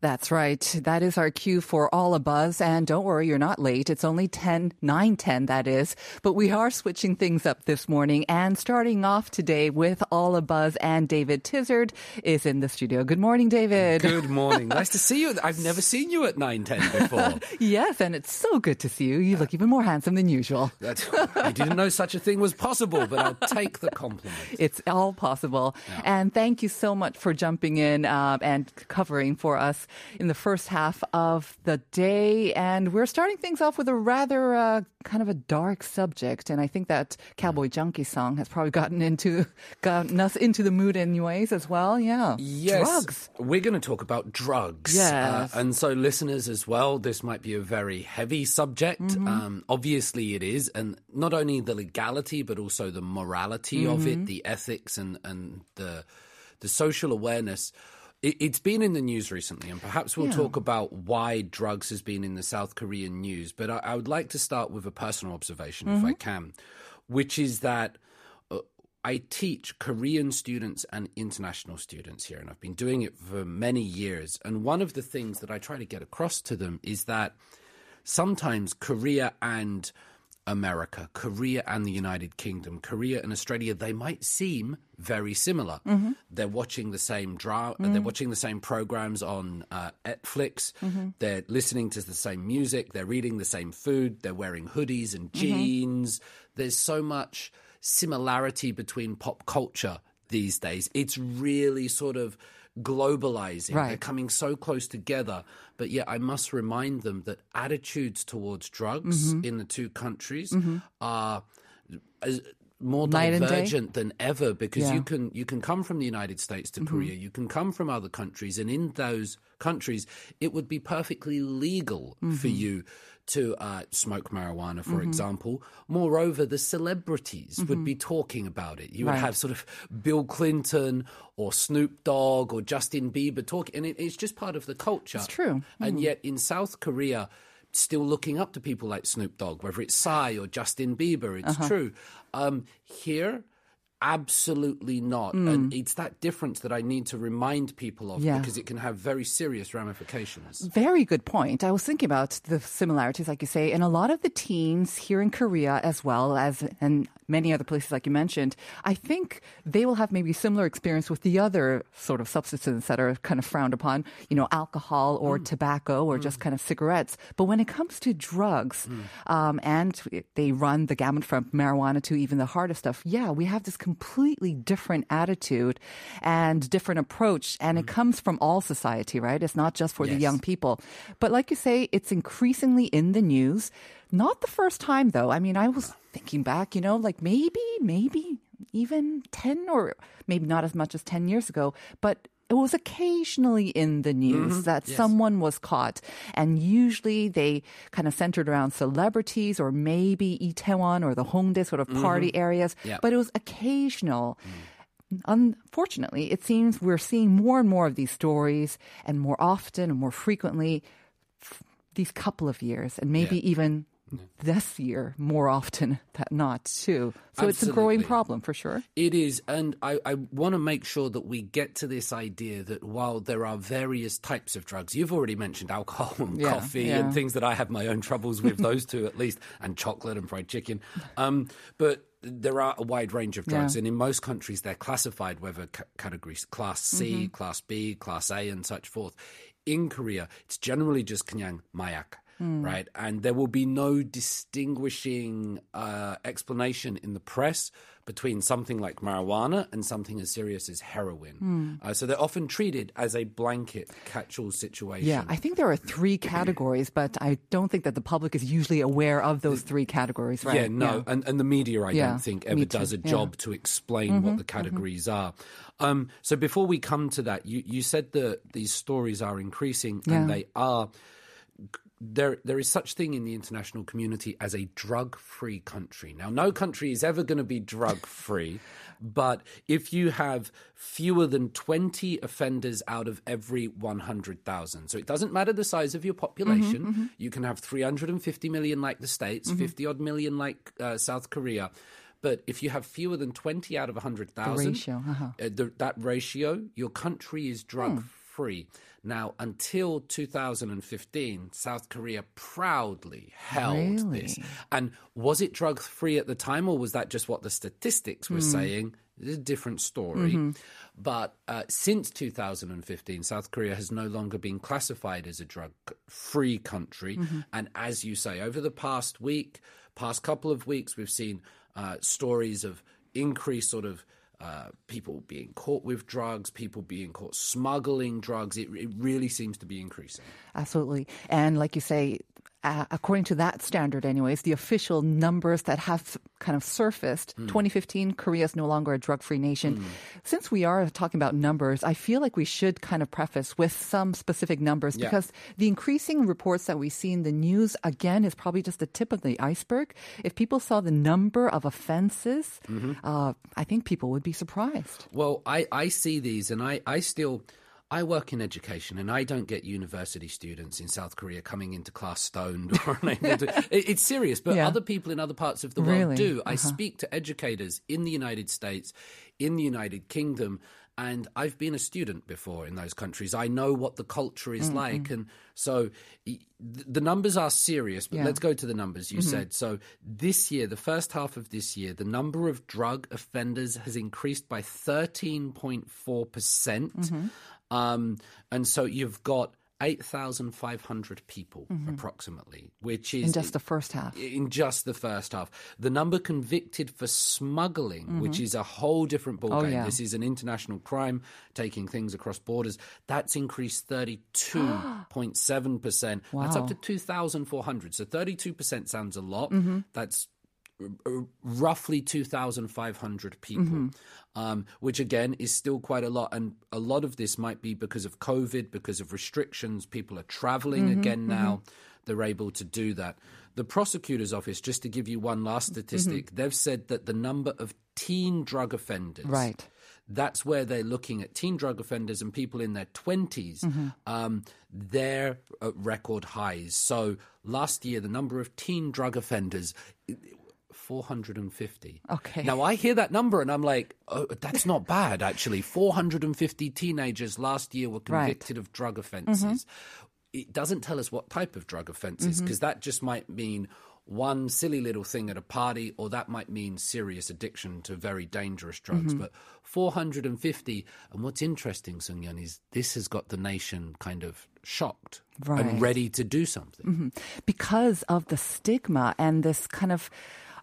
That's right. That is our cue for all a buzz. And don't worry, you're not late. It's only 10, 9, 10, that is. But we are switching things up this morning and starting off today with all a buzz. And David Tizzard is in the studio. Good morning, David. Good morning. nice to see you. I've never seen you at 9.10 before. yes, and it's so good to see you. You look even more handsome than usual. That's, I didn't know such a thing was possible, but I'll take the compliment. It's all possible. And thank you so much for jumping in uh, and covering for us in the first half of the day. And we're starting things off with a rather uh, kind of a dark subject. And I think that Cowboy Junkie song has probably gotten into gotten us into the mood in ways as well. Yeah. Yes. Drugs. We're going to talk about drugs. Uh, Yes. and so, listeners as well, this might be a very heavy subject. Mm-hmm. Um, obviously, it is. And not only the legality, but also the morality of Mm-hmm. it, the ethics, and, and the, the social awareness. It, it's been in the news recently, and perhaps we'll Yeah. talk about why drugs has been in the South Korean news. But I, I would like to start with a personal observation, if I can, which is that uh, I teach Korean students and international students here, and I've been doing it for many years. And one of the things that I try to get across to them is that sometimes Korea and America, Korea and the United Kingdom, Korea and Australia, they might seem very similar. Mm-hmm. They're watching the same drama, uh, mm-hmm. they're watching the same programs on uh, Netflix, mm-hmm. they're listening to the same music, they're eating the same food, they're wearing hoodies and jeans. There's so much similarity between pop culture these days. It's really sort of globalizing. They're coming so close together. But yet, I must remind them that attitudes towards drugs Mm-hmm. in the two countries are as, more Night divergent than ever because Yeah. Mm-hmm. you can you can come from the United States to Korea, you can come from other countries, and in those countries, it would be perfectly legal for Mm-hmm. you to uh, smoke marijuana, for example. Moreover, the celebrities would be talking about it. You would Mm-hmm. Right. have sort of Bill Clinton or Snoop Dogg or Justin Bieber talking, and it, it's just part of the culture. It's true. And yet, in South Korea, still looking up to people like Snoop Dogg, whether it's Psy or Justin Bieber, it's Uh-huh. true. Um, here, absolutely not. And it's that difference that I need to remind people of Mm. Yeah. because it can have very serious ramifications. Very good point. I was thinking about the similarities, like you say, and a lot of the teens here in Korea, as well as in many other places, like you mentioned, I think they will have maybe similar experience with the other sort of substances that are kind of frowned upon, you know, alcohol or tobacco or just kind of cigarettes. But when it comes to drugs, um, and they run the gamut from marijuana to even the harder stuff, yeah, we have this completely different attitude and different approach, and it mm. comes from all society, right? It's not just for the young people. But like you say, it's increasingly in the news. Not the first time, though. I mean, I was thinking back, you know, like maybe, maybe even 10 or maybe not as much as 10 years ago, but it was occasionally in the news mm-hmm. that someone was caught. And usually they kind of centered around celebrities or maybe Itaewon or the Hongdae sort of party mm-hmm. areas. Yeah. But it was occasional. Mm. Unfortunately, it seems we're seeing more and more of these stories and more often and more frequently f- these couple of years and maybe Yeah. even this year more often than not too. So it's a growing problem for sure. It is, and I, I want to make sure that we get to this idea that while there are various types of drugs, you've already mentioned alcohol and Yeah, coffee yeah. and things that I have my own troubles with, those two at least, and chocolate and fried chicken. Um, but there are a wide range of drugs, Yeah. and in most countries they're classified whether c- categories class C, class B, class A, and such forth. In Korea, it's generally just kanyang mayak. Right, and there will be no distinguishing uh, explanation in the press between something like marijuana and something as serious as heroin. Uh, so they're often treated as a blanket catch-all situation. Yeah, I think there are three categories, but I don't think that the public is usually aware of those three categories, right? Yeah, no, And, and the media, I Yeah, don't think, ever does a yeah. Mm-hmm, job to explain what the categories are. Um, so before we come to that, you, you said that these stories are increasing Yeah. and they are. There there is such thing in the international community as a drug-free country. Now, no country is ever going to be drug-free, but if you have fewer than 20 offenders out of every 100,000, so it doesn't matter the size of your population, you can have 350 million like the States, 50 odd million like uh, South Korea. But if you have fewer than 20 out of 100,000, ratio, uh-huh. uh, the, that ratio, your country is drug free. Now, until 2015, South Korea proudly held Really? this. And was it drug free at the time, or was that just what the statistics were saying? It's a different story. But uh, since 2015, South Korea has no longer been classified as a drug free country. And as you say, over the past week, past couple of weeks, we've seen uh, stories of increased sort of uh, people being caught with drugs, people being caught smuggling drugs. It, it really seems to be increasing. Absolutely. And like you say, uh, according to that standard, anyways, the official numbers that have kind of surfaced, 2015, Korea is no longer a drug free nation. Since we are talking about numbers, I feel like we should kind of preface with some specific numbers Yeah. because the increasing reports that we see in the news, again, is probably just the tip of the iceberg. If people saw the number of offenses, uh, I think people would be surprised. Well, I, I see these and I, I still I work in education and I don't get university students in South Korea coming into class stoned or unable to. It's serious, but Yeah. other people in other parts of the world Really? do. I uh-huh. speak to educators in the United States, in the United Kingdom, and I've been a student before in those countries. I know what the culture is mm-hmm. like. And so the numbers are serious, but Yeah. let's go to the numbers you mm-hmm. said. So this year, the first half of this year, the number of drug offenders has increased by 13.4%. percent mm-hmm. Um, and so you've got 8,500 people approximately, which is In just the first half. in just the first half. The number convicted for smuggling, which is a whole different ballgame. Mm-hmm. Oh, yeah. This is an international crime, taking things across borders. That's increased 32.7%. That's up to 2,400. So 32% sounds a lot. Mm-hmm. That's roughly 2,500 people, Mm-hmm. um, which again is still quite a lot. And a lot of this might be because of COVID, because of restrictions. People are traveling Mm-hmm, again now. They're able to do that. The prosecutor's office, just to give you one last statistic, they've said that the number of teen drug offenders. Right. That's where they're looking at teen drug offenders and people in their 20s. Mm-hmm. Um, they're at record highs. So last year, the number of teen drug offenders. 450. Okay. Now I hear that number and I'm like, oh, that's not bad actually. 450 teenagers last year were Right. convicted of drug offenses. Mm-hmm. It doesn't tell us what type of drug offenses mm-hmm. because that just might mean one silly little thing at a party or that might mean serious addiction to very dangerous drugs. Mm-hmm. But 450 and what's interesting, Sungyeon, is this has got the nation kind of shocked Right. and ready to do something. because of the stigma and this kind of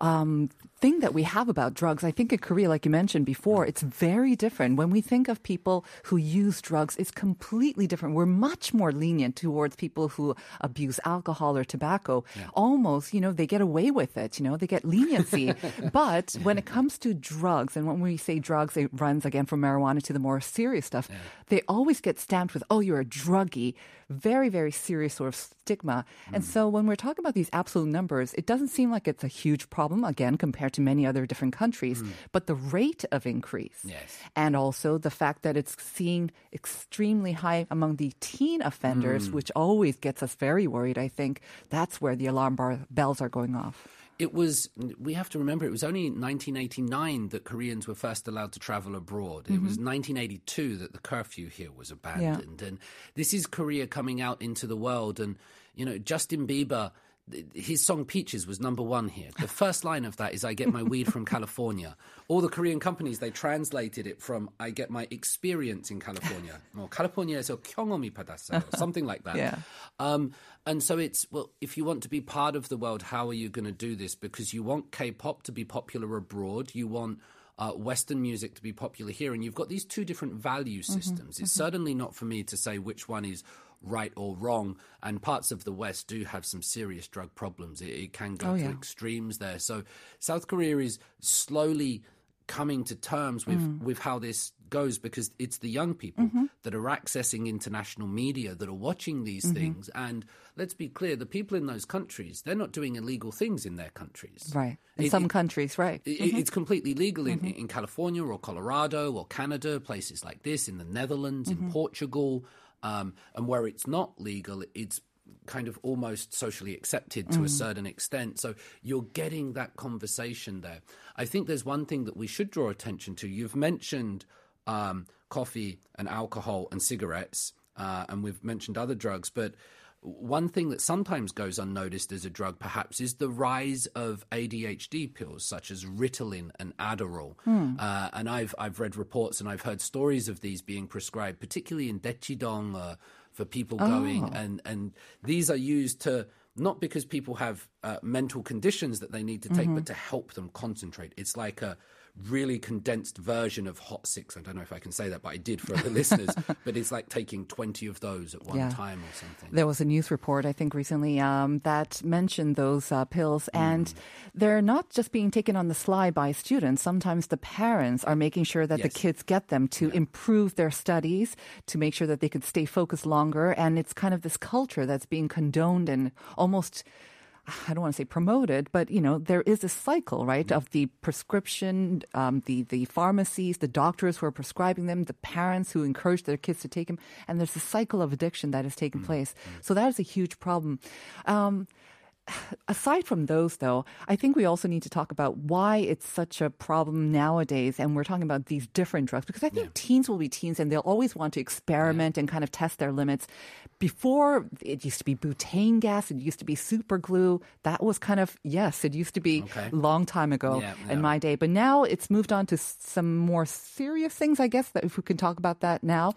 um, thing that we have about drugs. I think in Korea, like you mentioned before, it's very different. When we think of people who use drugs, it's completely different. We're much more lenient towards people who abuse alcohol or tobacco. Almost, you know, they get away with it. You know, they get leniency. but when it comes to drugs, and when we say drugs, it runs again from marijuana to the more serious stuff. They always get stamped with, "Oh, you're a druggie." Very, very serious sort of stigma. And mm. so when we're talking about these absolute numbers, it doesn't seem like it's a huge problem, again, compared to many other different countries. Hmm. But the rate of increase Yes. and also the fact that it's seeing extremely high among the teen offenders, hmm. which always gets us very worried, I think that's where the alarm bar bells are going off. It was, we have to remember, it was only in 1989 that Koreans were first allowed to travel abroad. It was mm-hmm. 1982 that the curfew here was abandoned. And this is Korea coming out into the world. And, you know, Justin Bieber, his song Peaches was number one here. The first line of that is I get my weed from California. All the Korean companies, they translated it from I get my experience in California. Or California에서 경험이 받았어요. Something like that. Yeah. Um, and so it's, well, if you want to be part of the world, how are you going to do this? Because you want K pop to be popular abroad, you want uh, Western music to be popular here, and you've got these two different value Mm-hmm. systems. It's certainly not for me to say which one is right or wrong, and parts of the West do have some serious drug problems. It, it can go Oh, to yeah. extremes there. So South Korea is slowly coming to terms with, Mm. with how this goes because it's the young people Mm-hmm. that are accessing international media that are watching these Mm-hmm. things. And let's be clear, the people in those countries, they're not doing illegal things in their countries. Right. In It- some it- countries, right. it- It's completely legal in, in California or Colorado or Canada, places like this, in the Netherlands, in Portugal. Um, and where it's not legal, it's kind of almost socially accepted to a certain extent. So you're getting that conversation there. I think there's one thing that we should draw attention to. You've mentioned um, coffee and alcohol and cigarettes, uh, and we've mentioned other drugs, but one thing that sometimes goes unnoticed as a drug, perhaps, is the rise of ADHD pills such as Ritalin and Adderall. Uh, and I've I've read reports and I've heard stories of these being prescribed, particularly in Daechidong, uh, for people going, and and these are used to. Not because people have uh, mental conditions that they need to take, but to help them concentrate. It's like a really condensed version of Hot Six. I don't know if I can say that, but I did for the listeners. But it's like taking 20 of those at one Yeah. time or something. There was a news report, I think, recently um, that mentioned those uh, pills, and they're not just being taken on the sly by students. Sometimes the parents are making sure that the kids get them to improve their studies, to make sure that they could stay focused longer. And it's kind of this culture that's being condoned and almost. I don't want to say promoted, but you know there is a cycle, right, of the prescription, um, the the pharmacies, the doctors who are prescribing them, the parents who encourage their kids to take them, and there's a cycle of addiction that is taking place. So that is a huge problem. Um, aside from those, though, I think we also need to talk about why it's such a problem nowadays. And we're talking about these different drugs because I think teens will be teens and they'll always want to experiment and kind of test their limits. Before, it used to be butane gas, it used to be super glue. That was kind of, yes, it used to be Okay. long time ago Yeah, in yeah. my day. But now it's moved on to some more serious things, I guess, that if we can talk about that now.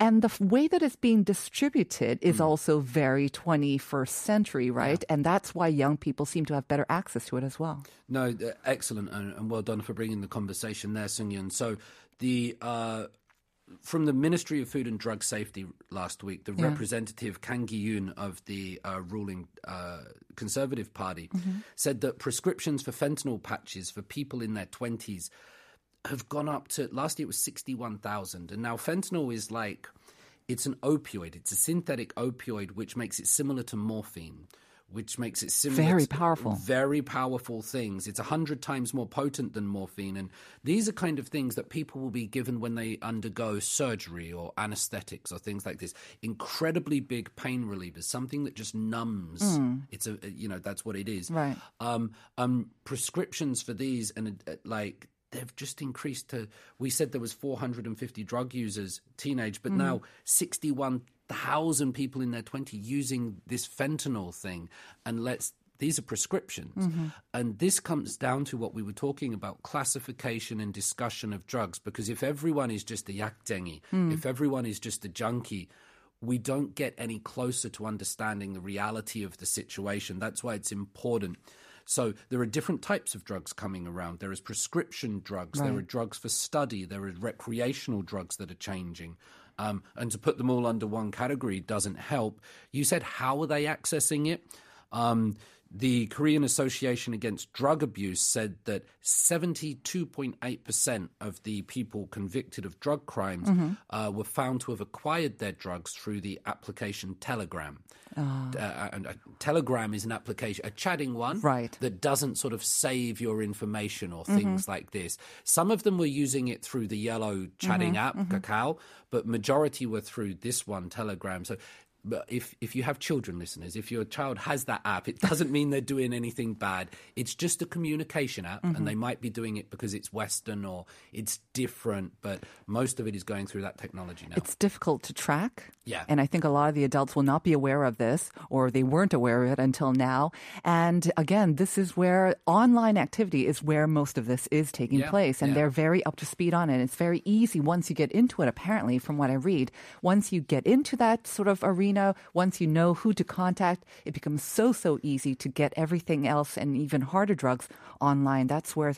And the way that it's being distributed is Mm. also very 21st century, right? And that's why young people seem to have better access to it as well. No, excellent, and, and well done for bringing the conversation there, Sungyun. So the uh, from the Ministry of Food and Drug Safety last week, the Yeah. representative Kang Gi-yoon of the uh, ruling uh, Conservative Party said that prescriptions for fentanyl patches for people in their twenties have gone up to last year it was 61,000 and now fentanyl is like it's an opioid. It's a synthetic opioid which makes it similar to morphine which makes it similar Very powerful. very powerful things it's a hundred times more potent than morphine and these are kind of things that people will be given when they undergo surgery or anesthetics or things like this incredibly big pain relievers something that just numbs it's a you know that's what it is. Right. um, um, prescriptions for these and uh, like they've just increased to we said there was 450 drug users teenage but mm-hmm. now 61,000 people in their 20 using this fentanyl thing. And let's these are prescriptions. Mm-hmm. And this comes down to what we were talking about classification and discussion of drugs. Because if everyone is just a yakdengi mm. if everyone is just a junkie we don't get any closer to understanding the reality of the situation. That's why it's important. So there are different types of drugs coming around. There is prescription drugs. There are drugs for study. There are recreational drugs that are changing. Um, and to put them all under one category doesn't help. You said, how are they accessing it? Um, the Korean Association Against Drug Abuse said that 72.8% of the people convicted of drug crimes mm-hmm. uh, were found to have acquired their drugs through the application Telegram. Ah. Uh, and Telegram is an application, a chatting one, Right. that doesn't sort of save your information or mm-hmm. things like this. Some of them were using it through the yellow chatting mm-hmm. app, Kakao, but majority were through this one, Telegram. So but if if you have children listeners, if your child has that app, it doesn't mean they're doing anything bad. It's just a communication app, and mm-hmm. they might be doing it because it's Western or it's different. But most of it is going through that technology now. It's difficult to track. Yeah. And I think a lot of the adults will not be aware of this or they weren't aware of it until now. And again, this is where online activity is where most of this is taking Yeah, place. And yeah. they're very up to speed on it. It's very easy once you get into it, apparently, from what I read. Once you get into that sort of arena, once you know who to contact, it becomes so, so easy to get everything else and even harder drugs online. That's where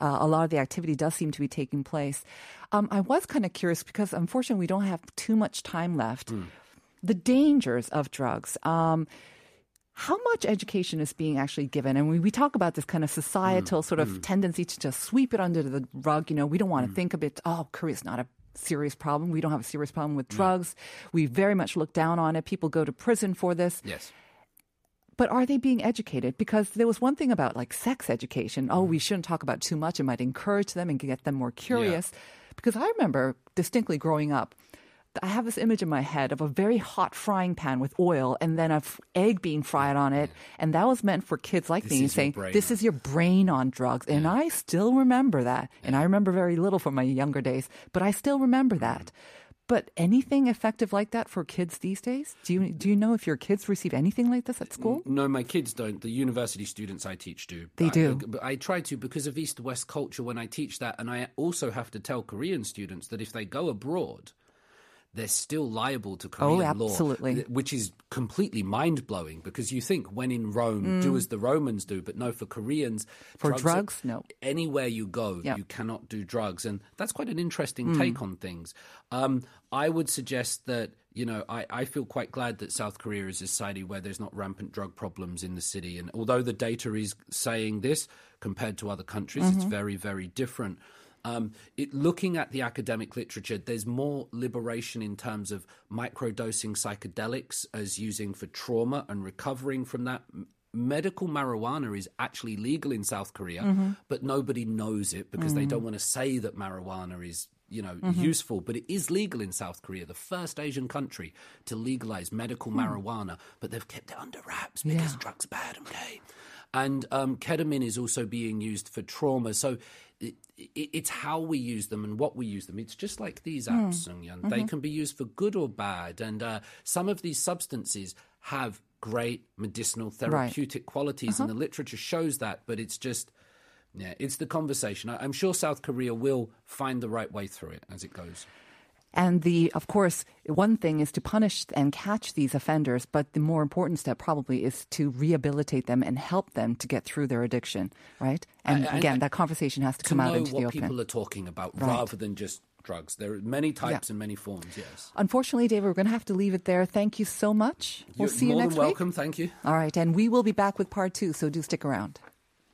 uh, a lot of the activity does seem to be taking place. Um, I was kind of curious because unfortunately we don't have too much time left. The dangers of drugs. Um, how much education is being actually given? And we, we talk about this kind of societal sort of tendency to just sweep it under the rug. You know, we don't want to think of it, oh, Korea's not a serious problem. We don't have a serious problem with drugs. We very much look down on it. People go to prison for this. Yes. But are they being educated? Because there was one thing about like sex education. Oh, we shouldn't talk about too much. It might encourage them and get them more curious. Because I remember distinctly growing up, I have this image in my head of a very hot frying pan with oil and then a f- egg being fried on it. And that was meant for kids like This me saying, this is your brain on drugs. And I still remember that. And I remember very little from my younger days, but I still remember that. Mm-hmm. But anything effective like that for kids these days? Do you do you know if your kids receive anything like this at school? No, my kids don't. The university students I teach do. They I- do. Uh, but I try to because of East West culture when I teach that. And I also have to tell Korean students that if they go abroad, they're still liable to Oh, Korean law. Which is completely mind blowing because you think when in Rome, do as the Romans do. But no, for Koreans, Mm. For are- drugs? No. Anywhere you go, Yeah. you cannot do drugs. And that's quite an interesting Mm. take on things. Um, I would suggest that, you know, I, I feel quite glad that South Korea is a society where there's not rampant drug problems in the city. And although the data is saying this compared to other countries, it's very, very different. Um, it, looking at the academic literature, there's more liberation in terms of microdosing psychedelics as using for trauma and recovering from that. Medical marijuana is actually legal in South Korea, mm-hmm. but nobody knows it because they mm. don't want to say that marijuana is, you know, mm-hmm. useful. But it is legal in South Korea, the first Asian country to legalize medical hmm. marijuana, but they've kept it under wraps because Yeah. drugs are bad, okay? And um, ketamine is also being used for trauma. So it, it, it's how we use them and what we use them. It's just like these apps, Sung Yan. They can be used for good or bad. And uh, some of these substances have great medicinal therapeutic qualities, and the literature shows that. But it's just, yeah, it's the conversation. I, I'm sure South Korea will find the right way through it as it goes. And the, of course, one thing is to punish and catch these offenders, but the more important step probably is to rehabilitate them and help them to get through their addiction, right? And I- I- again, that conversation has to To come out into the open. people are talking about Right. rather than just drugs. There are many types and many forms, yes. Unfortunately, David, we're going to have to leave it there. Thank you so much. We'll You're see you next week. welcome. Thank you. All right, and we will be back with part two, so do stick around.